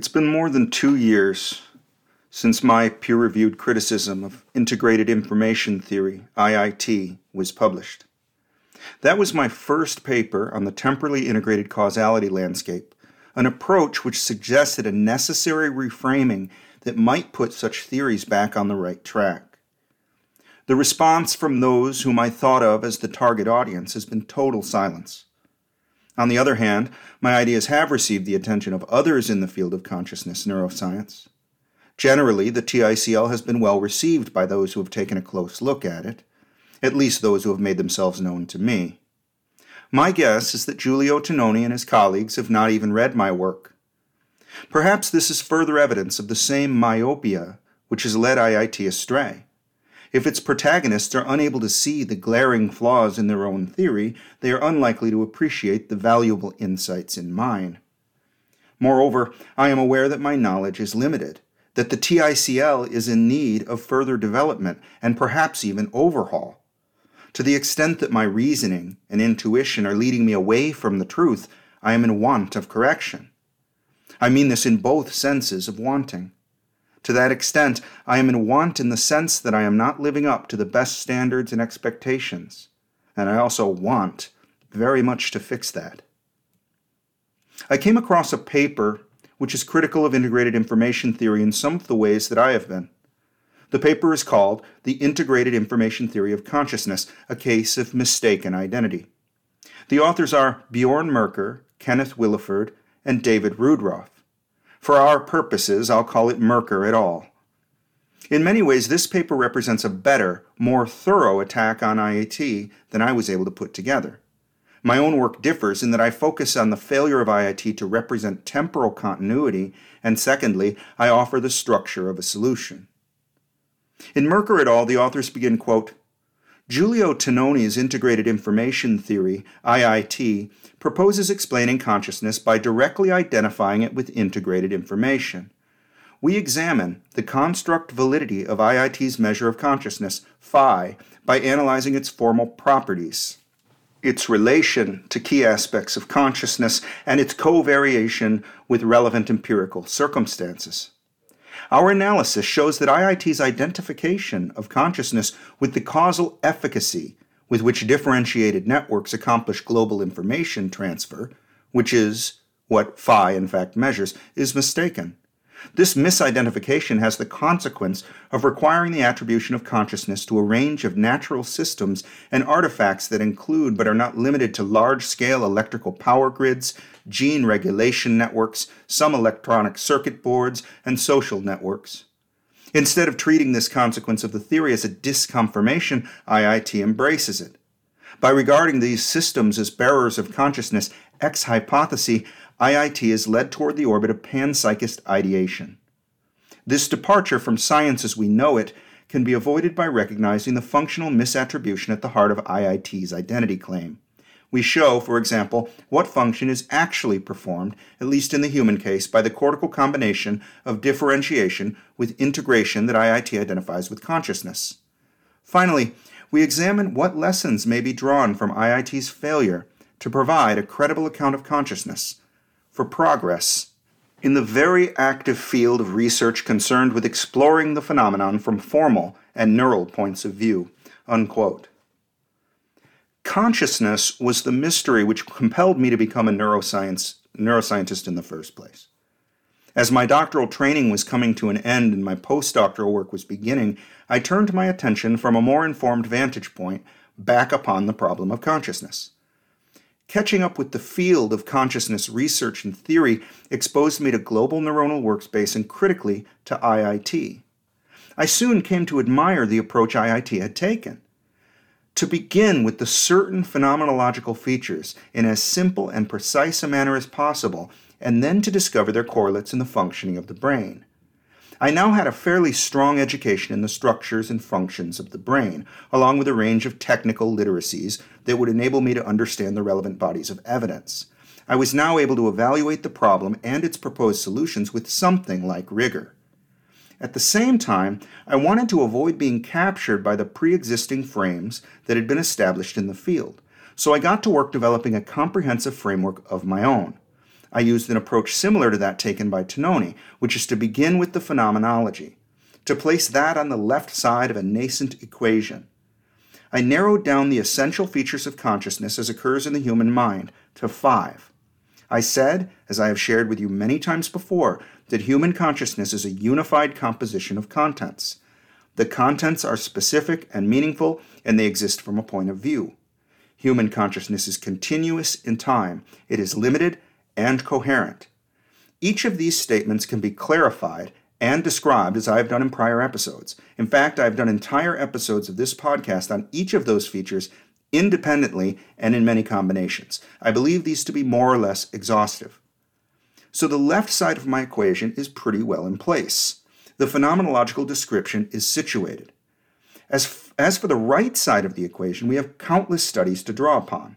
It's been more than two years since my peer reviewed criticism of Integrated Information Theory, IIT, was published. That was my first paper on the temporally integrated causality landscape, an approach which suggested a necessary reframing that might put such theories back on the right track. The response from those whom I thought of as the target audience has been total silence. On the other hand, my ideas have received the attention of others in the field of consciousness neuroscience. Generally, the TICL has been well received by those who have taken a close look at it, at least those who have made themselves known to me. My guess is that Giulio Tononi and his colleagues have not even read my work. Perhaps this is further evidence of the same myopia which has led IIT astray. If its protagonists are unable to see the glaring flaws in their own theory, they are unlikely to appreciate the valuable insights in mine. Moreover, I am aware that my knowledge is limited, that the TICL is in need of further development and perhaps even overhaul. To the extent that my reasoning and intuition are leading me away from the truth, I am in want of correction. I mean this in both senses of wanting. To that extent, I am in want in the sense that I am not living up to the best standards and expectations, and I also want very much to fix that. I came across a paper which is critical of integrated information theory in some of the ways that I have been. The paper is called The Integrated Information Theory of Consciousness A Case of Mistaken Identity. The authors are Bjorn Merker, Kenneth Williford, and David Rudrauf. For our purposes, I'll call it Merker et al. In many ways, this paper represents a better, more thorough attack on IIT than I was able to put together. My own work differs in that I focus on the failure of IIT to represent temporal continuity, and secondly, I offer the structure of a solution. In Merker et al., the authors begin, quote, Giulio Tononi's integrated information theory, IIT, proposes explaining consciousness by directly identifying it with integrated information. We examine the construct validity of IIT's measure of consciousness, phi, by analyzing its formal properties, its relation to key aspects of consciousness, and its covariation with relevant empirical circumstances. Our analysis shows that IIT's identification of consciousness with the causal efficacy with which differentiated networks accomplish global information transfer, which is what phi in fact measures, is mistaken. This misidentification has the consequence of requiring the attribution of consciousness to a range of natural systems and artifacts that include but are not limited to large scale electrical power grids, gene regulation networks, some electronic circuit boards, and social networks. Instead of treating this consequence of the theory as a disconfirmation, IIT embraces it. By regarding these systems as bearers of consciousness ex hypothesi, IIT is led toward the orbit of panpsychist ideation. This departure from science as we know it can be avoided by recognizing the functional misattribution at the heart of IIT's identity claim. We show, for example, what function is actually performed, at least in the human case, by the cortical combination of differentiation with integration that IIT identifies with consciousness. Finally, we examine what lessons may be drawn from IIT's failure to provide a credible account of consciousness for progress in the very active field of research concerned with exploring the phenomenon from formal and neural points of view. Unquote. Consciousness was the mystery which compelled me to become a neuroscience, neuroscientist in the first place. As my doctoral training was coming to an end and my postdoctoral work was beginning, I turned my attention from a more informed vantage point back upon the problem of consciousness. Catching up with the field of consciousness research and theory exposed me to global neuronal workspace and critically to IIT. I soon came to admire the approach IIT had taken. To begin with the certain phenomenological features in as simple and precise a manner as possible, and then to discover their correlates in the functioning of the brain. I now had a fairly strong education in the structures and functions of the brain, along with a range of technical literacies that would enable me to understand the relevant bodies of evidence. I was now able to evaluate the problem and its proposed solutions with something like rigor. At the same time, I wanted to avoid being captured by the pre existing frames that had been established in the field, so I got to work developing a comprehensive framework of my own. I used an approach similar to that taken by Tononi, which is to begin with the phenomenology, to place that on the left side of a nascent equation. I narrowed down the essential features of consciousness as occurs in the human mind to five. I said, as I have shared with you many times before, that human consciousness is a unified composition of contents. The contents are specific and meaningful, and they exist from a point of view. Human consciousness is continuous in time, it is limited and coherent. Each of these statements can be clarified and described as I have done in prior episodes. In fact, I have done entire episodes of this podcast on each of those features independently and in many combinations. I believe these to be more or less exhaustive. So the left side of my equation is pretty well in place. The phenomenological description is situated. As, as for the right side of the equation, we have countless studies to draw upon.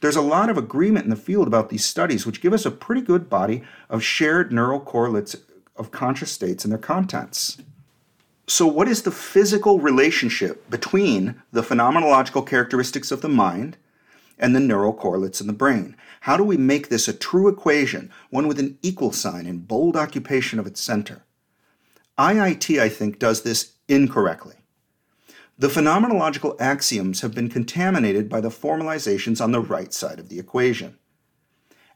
There's a lot of agreement in the field about these studies, which give us a pretty good body of shared neural correlates of conscious states and their contents. So, what is the physical relationship between the phenomenological characteristics of the mind and the neural correlates in the brain? How do we make this a true equation, one with an equal sign in bold occupation of its center? IIT, I think, does this incorrectly. The phenomenological axioms have been contaminated by the formalizations on the right side of the equation.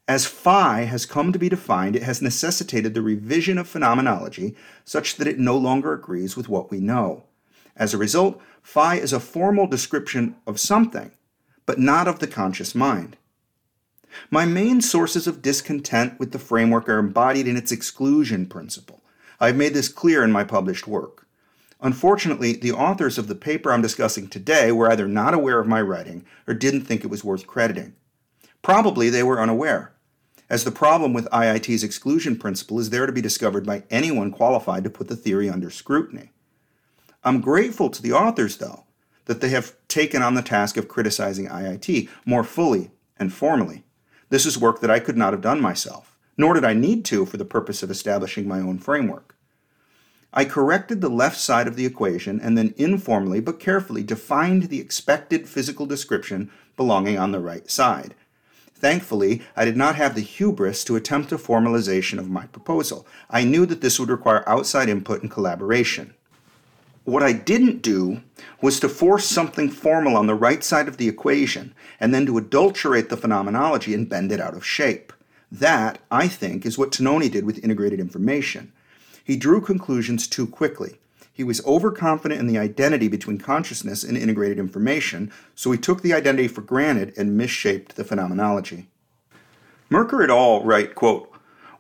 As phi has come to be defined, it has necessitated the revision of phenomenology such that it no longer agrees with what we know. As a result, phi is a formal description of something, but not of the conscious mind. My main sources of discontent with the framework are embodied in its exclusion principle. I've made this clear in my published work. Unfortunately, the authors of the paper I'm discussing today were either not aware of my writing or didn't think it was worth crediting. Probably they were unaware as the problem with IIT's exclusion principle is there to be discovered by anyone qualified to put the theory under scrutiny. I'm grateful to the authors, though, that they have taken on the task of criticizing IIT more fully and formally. This is work that I could not have done myself, nor did I need to for the purpose of establishing my own framework. I corrected the left side of the equation and then informally but carefully defined the expected physical description belonging on the right side Thankfully, I did not have the hubris to attempt a formalization of my proposal. I knew that this would require outside input and collaboration. What I didn't do was to force something formal on the right side of the equation and then to adulterate the phenomenology and bend it out of shape. That, I think, is what Tononi did with integrated information. He drew conclusions too quickly. He was overconfident in the identity between consciousness and integrated information, so he took the identity for granted and misshaped the phenomenology. Merker et al. write, quote,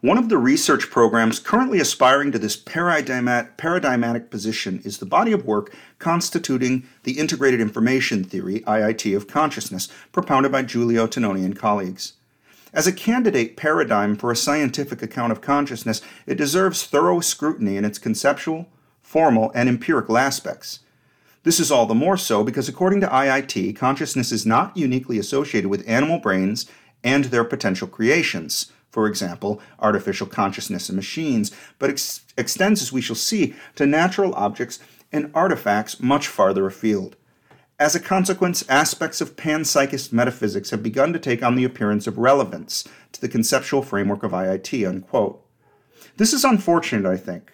one of the research programs currently aspiring to this paradigmatic position is the body of work constituting the Integrated Information Theory, IIT, of consciousness, propounded by Giulio Tononi and colleagues. As a candidate paradigm for a scientific account of consciousness, it deserves thorough scrutiny in its conceptual, formal, and empirical aspects. This is all the more so because, according to IIT, consciousness is not uniquely associated with animal brains and their potential creations, for example, artificial consciousness in machines, but ex- extends, as we shall see, to natural objects and artifacts much farther afield. As a consequence, aspects of panpsychist metaphysics have begun to take on the appearance of relevance to the conceptual framework of IIT. Unquote. This is unfortunate, I think.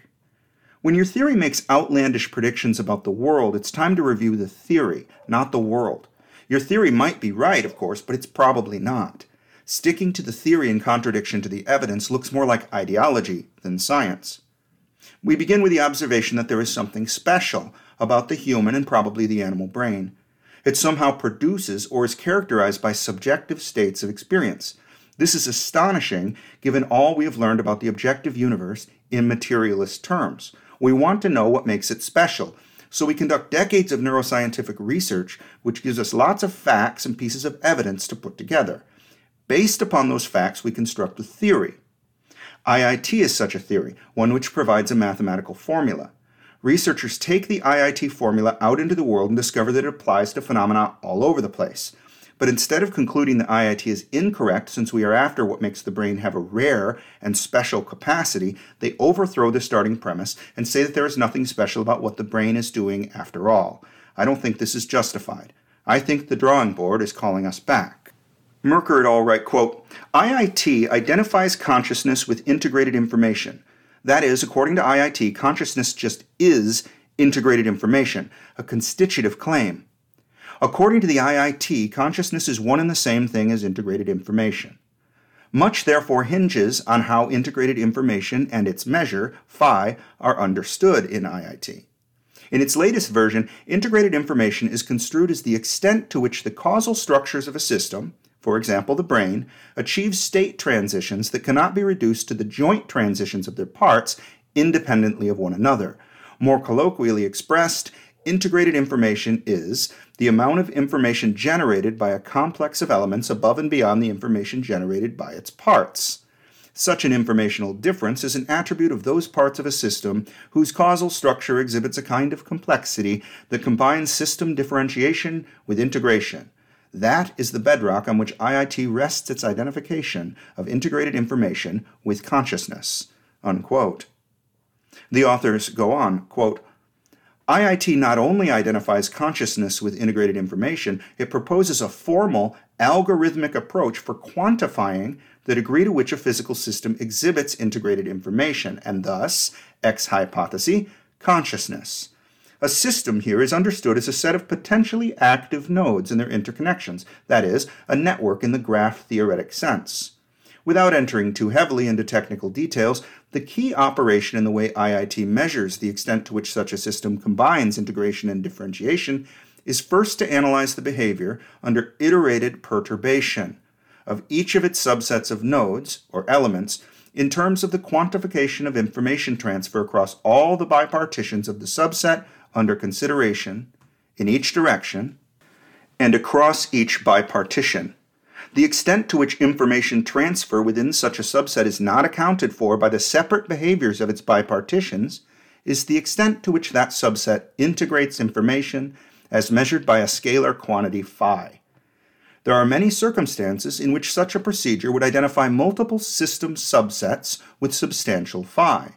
When your theory makes outlandish predictions about the world, it's time to review the theory, not the world. Your theory might be right, of course, but it's probably not. Sticking to the theory in contradiction to the evidence looks more like ideology than science. We begin with the observation that there is something special about the human and probably the animal brain. It somehow produces or is characterized by subjective states of experience. This is astonishing given all we have learned about the objective universe in materialist terms. We want to know what makes it special. So we conduct decades of neuroscientific research, which gives us lots of facts and pieces of evidence to put together. Based upon those facts, we construct a theory. IIT is such a theory, one which provides a mathematical formula. Researchers take the IIT formula out into the world and discover that it applies to phenomena all over the place. But instead of concluding that IIT is incorrect, since we are after what makes the brain have a rare and special capacity, they overthrow the starting premise and say that there is nothing special about what the brain is doing after all. I don't think this is justified. I think the drawing board is calling us back. Merker et al. write, quote, IIT identifies consciousness with integrated information. That is, according to IIT, consciousness just is integrated information, a constitutive claim. According to the IIT, consciousness is one and the same thing as integrated information. Much therefore hinges on how integrated information and its measure, phi, are understood in IIT. In its latest version, integrated information is construed as the extent to which the causal structures of a system, for example the brain, achieve state transitions that cannot be reduced to the joint transitions of their parts independently of one another. More colloquially expressed, integrated information is the amount of information generated by a complex of elements above and beyond the information generated by its parts. Such an informational difference is an attribute of those parts of a system whose causal structure exhibits a kind of complexity that combines system differentiation with integration. That is the bedrock on which IIT rests its identification of integrated information with consciousness. Unquote. The authors go on, quote, IIT not only identifies consciousness with integrated information, it proposes a formal, algorithmic approach for quantifying the degree to which a physical system exhibits integrated information, and thus, ex hypothesis, consciousness. A system here is understood as a set of potentially active nodes and their interconnections, that is, a network in the graph theoretic sense. Without entering too heavily into technical details, the key operation in the way IIT measures the extent to which such a system combines integration and differentiation is first to analyze the behavior under iterated perturbation of each of its subsets of nodes, or elements, in terms of the quantification of information transfer across all the bipartitions of the subset under consideration in each direction and across each bipartition the extent to which information transfer within such a subset is not accounted for by the separate behaviors of its bipartitions is the extent to which that subset integrates information as measured by a scalar quantity phi. There are many circumstances in which such a procedure would identify multiple system subsets with substantial phi.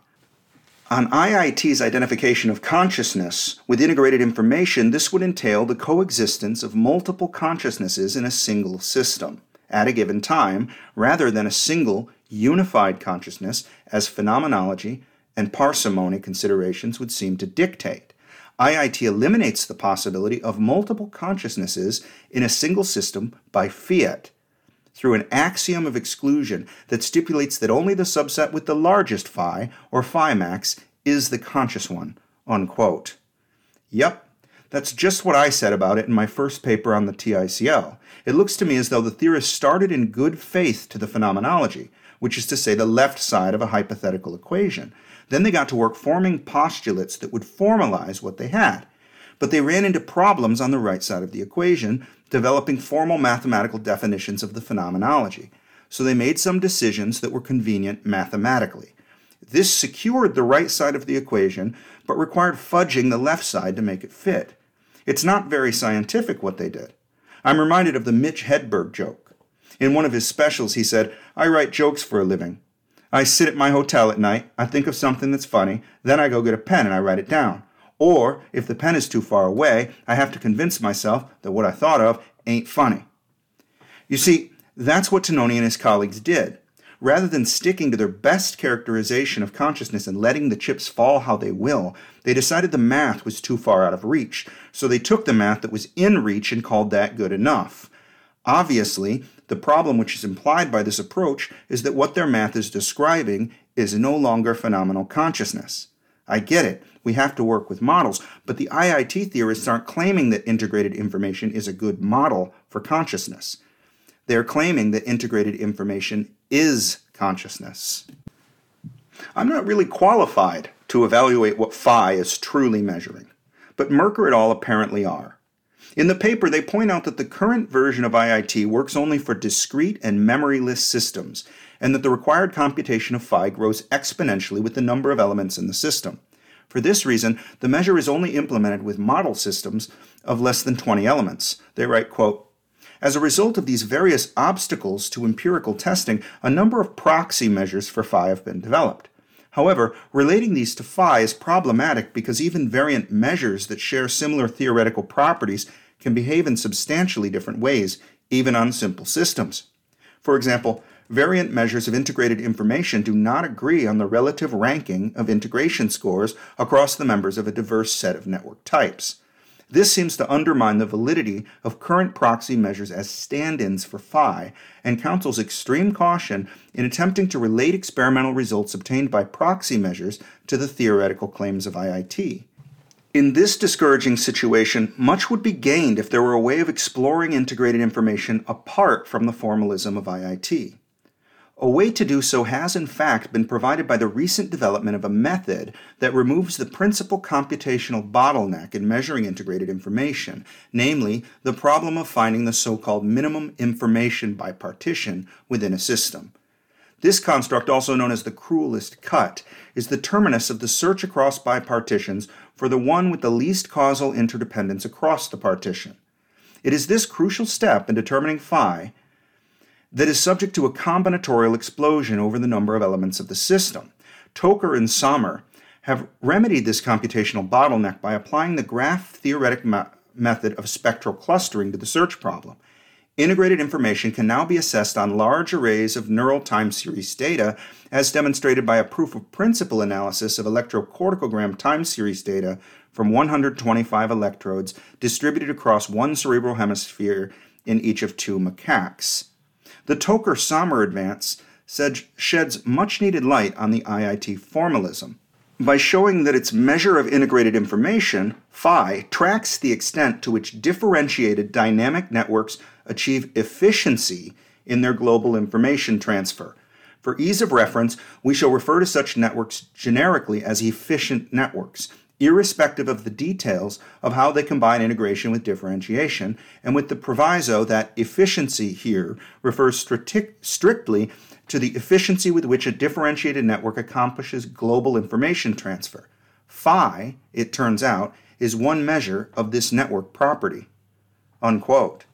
On IIT's identification of consciousness with integrated information, this would entail the coexistence of multiple consciousnesses in a single system at a given time, rather than a single, unified consciousness as phenomenology and parsimony considerations would seem to dictate. IIT eliminates the possibility of multiple consciousnesses in a single system by fiat through an axiom of exclusion that stipulates that only the subset with the largest phi, or phi max, is the conscious one. Unquote. Yep, that's just what I said about it in my first paper on the TICL. It looks to me as though the theorists started in good faith to the phenomenology, which is to say the left side of a hypothetical equation. Then they got to work forming postulates that would formalize what they had. But they ran into problems on the right side of the equation developing formal mathematical definitions of the phenomenology. So they made some decisions that were convenient mathematically. This secured the right side of the equation, but required fudging the left side to make it fit. It's not very scientific what they did. I'm reminded of the Mitch Hedberg joke. In one of his specials, he said, I write jokes for a living. I sit at my hotel at night, I think of something that's funny, then I go get a pen and I write it down. Or, if the pen is too far away, I have to convince myself that what I thought of ain't funny. You see, that's what Tononi and his colleagues did. Rather than sticking to their best characterization of consciousness and letting the chips fall how they will, they decided the math was too far out of reach, so they took the math that was in reach and called that good enough. Obviously, the problem which is implied by this approach is that what their math is describing is no longer phenomenal consciousness. I get it. We have to work with models, but the IIT theorists aren't claiming that integrated information is a good model for consciousness. They're claiming that integrated information is consciousness. I'm not really qualified to evaluate what phi is truly measuring, but Merker et al. apparently are. In the paper, they point out that the current version of IIT works only for discrete and memoryless systems, and that the required computation of phi grows exponentially with the number of elements in the system. For this reason, the measure is only implemented with model systems of less than 20 elements. They write, quote, as a result of these various obstacles to empirical testing, a number of proxy measures for phi have been developed. However, relating these to phi is problematic because even variant measures that share similar theoretical properties can behave in substantially different ways even on simple systems. For example, variant measures of integrated information do not agree on the relative ranking of integration scores across the members of a diverse set of network types. This seems to undermine the validity of current proxy measures as stand ins for phi and counsels extreme caution in attempting to relate experimental results obtained by proxy measures to the theoretical claims of IIT. In this discouraging situation, much would be gained if there were a way of exploring integrated information apart from the formalism of IIT. A way to do so has, in fact, been provided by the recent development of a method that removes the principal computational bottleneck in measuring integrated information, namely, the problem of finding the so called minimum information bipartition within a system. This construct, also known as the cruelest cut, is the terminus of the search across bipartitions for the one with the least causal interdependence across the partition. It is this crucial step in determining phi that is subject to a combinatorial explosion over the number of elements of the system. Toker and Sommer have remedied this computational bottleneck by applying the graph theoretic me- method of spectral clustering to the search problem. Integrated information can now be assessed on large arrays of neural time series data, as demonstrated by a proof of principle analysis of electrocorticogram time series data from 125 electrodes distributed across one cerebral hemisphere in each of two macaques. The Toker Sommer advance sheds much needed light on the IIT formalism by showing that its measure of integrated information, phi, tracks the extent to which differentiated dynamic networks achieve efficiency in their global information transfer. For ease of reference, we shall refer to such networks generically as efficient networks, irrespective of the details of how they combine integration with differentiation, and with the proviso that efficiency here refers strictly to the efficiency with which a differentiated network accomplishes global information transfer. Phi, it turns out, is one measure of this network property. Unquote.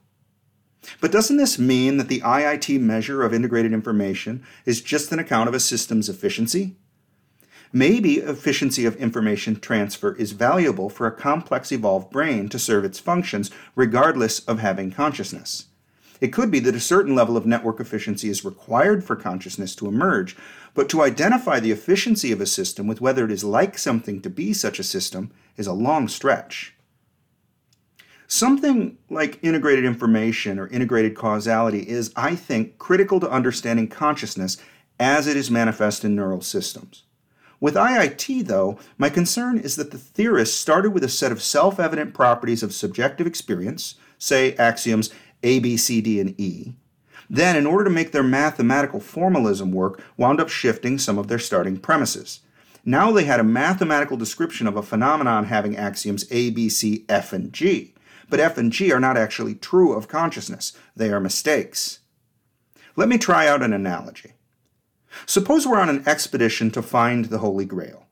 But doesn't this mean that the IIT measure of integrated information is just an account of a system's efficiency? Maybe efficiency of information transfer is valuable for a complex evolved brain to serve its functions regardless of having consciousness. It could be that a certain level of network efficiency is required for consciousness to emerge, but to identify the efficiency of a system with whether it is like something to be such a system is a long stretch. Something like integrated information or integrated causality is, I think, critical to understanding consciousness as it is manifest in neural systems. With IIT, though, my concern is that the theorists started with a set of self evident properties of subjective experience, say axioms A, B, C, D, and E. Then, in order to make their mathematical formalism work, wound up shifting some of their starting premises. Now they had a mathematical description of a phenomenon having axioms A, B, C, F, and G. But F and G are not actually true of consciousness, they are mistakes. Let me try out an analogy. Suppose we're on an expedition to find the Holy Grail.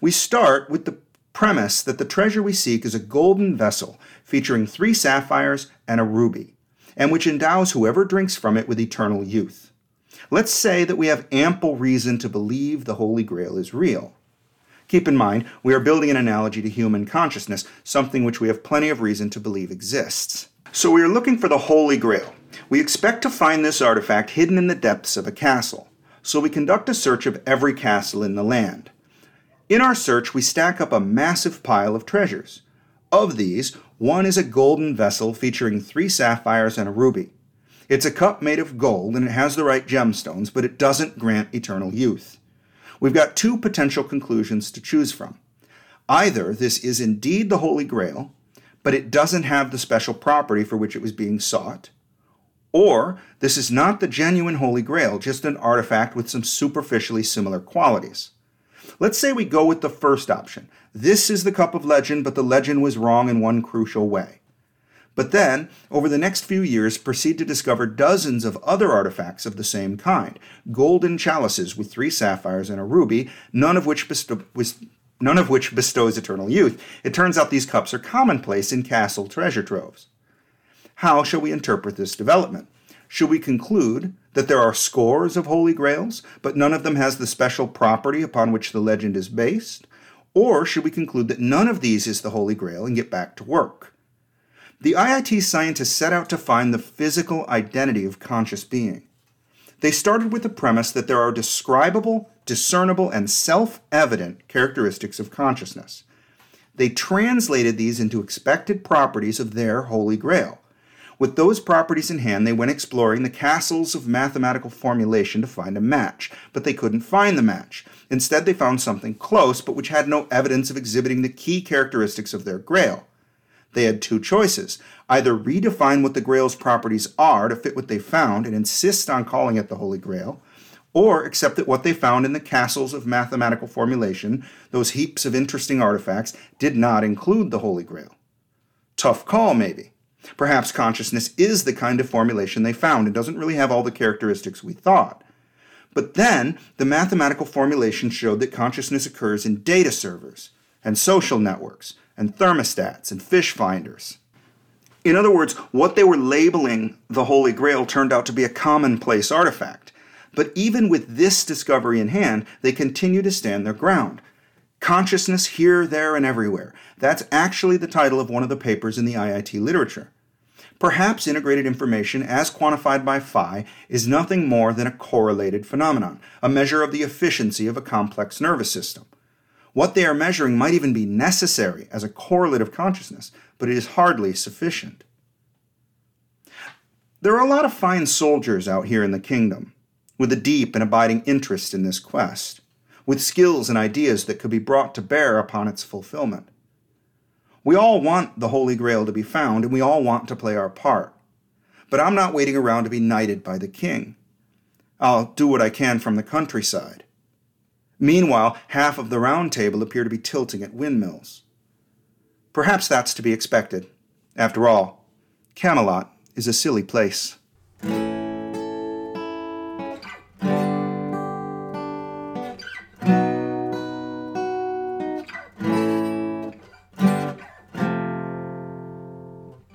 We start with the premise that the treasure we seek is a golden vessel featuring three sapphires and a ruby, and which endows whoever drinks from it with eternal youth. Let's say that we have ample reason to believe the Holy Grail is real. Keep in mind, we are building an analogy to human consciousness, something which we have plenty of reason to believe exists. So we are looking for the Holy Grail. We expect to find this artifact hidden in the depths of a castle so we conduct a search of every castle in the land. In our search, we stack up a massive pile of treasures. Of these, one is a golden vessel featuring three sapphires and a ruby. It's a cup made of gold and it has the right gemstones, but it doesn't grant eternal youth. We've got two potential conclusions to choose from. Either this is indeed the Holy Grail, but it doesn't have the special property for which it was being sought, or this is not the genuine Holy Grail, just an artifact with some superficially similar qualities. Let's say we go with the first option. This is the cup of legend, but the legend was wrong in one crucial way. But then, over the next few years, proceed to discover dozens of other artifacts of the same kind golden chalices with three sapphires and a ruby, none of which, bestow, none of which bestows eternal youth. It turns out these cups are commonplace in castle treasure troves. How shall we interpret this development? Should we conclude that there are scores of holy grails, but none of them has the special property upon which the legend is based? Or should we conclude that none of these is the holy grail and get back to work? The IIT scientists set out to find the physical identity of conscious being. They started with the premise that there are describable, discernible, and self evident characteristics of consciousness. They translated these into expected properties of their Holy Grail. With those properties in hand, they went exploring the castles of mathematical formulation to find a match, but they couldn't find the match. Instead, they found something close, but which had no evidence of exhibiting the key characteristics of their Grail. They had two choices either redefine what the Grail's properties are to fit what they found and insist on calling it the Holy Grail, or accept that what they found in the castles of mathematical formulation, those heaps of interesting artifacts, did not include the Holy Grail. Tough call, maybe. Perhaps consciousness is the kind of formulation they found and doesn't really have all the characteristics we thought. But then, the mathematical formulation showed that consciousness occurs in data servers, and social networks, and thermostats, and fish finders. In other words, what they were labeling the Holy Grail turned out to be a commonplace artifact. But even with this discovery in hand, they continue to stand their ground. Consciousness here, there, and everywhere. That's actually the title of one of the papers in the IIT literature. Perhaps integrated information, as quantified by phi, is nothing more than a correlated phenomenon, a measure of the efficiency of a complex nervous system. What they are measuring might even be necessary as a correlate of consciousness, but it is hardly sufficient. There are a lot of fine soldiers out here in the kingdom, with a deep and abiding interest in this quest, with skills and ideas that could be brought to bear upon its fulfillment. We all want the Holy Grail to be found, and we all want to play our part. But I'm not waiting around to be knighted by the king. I'll do what I can from the countryside. Meanwhile, half of the round table appear to be tilting at windmills. Perhaps that's to be expected. After all, Camelot is a silly place.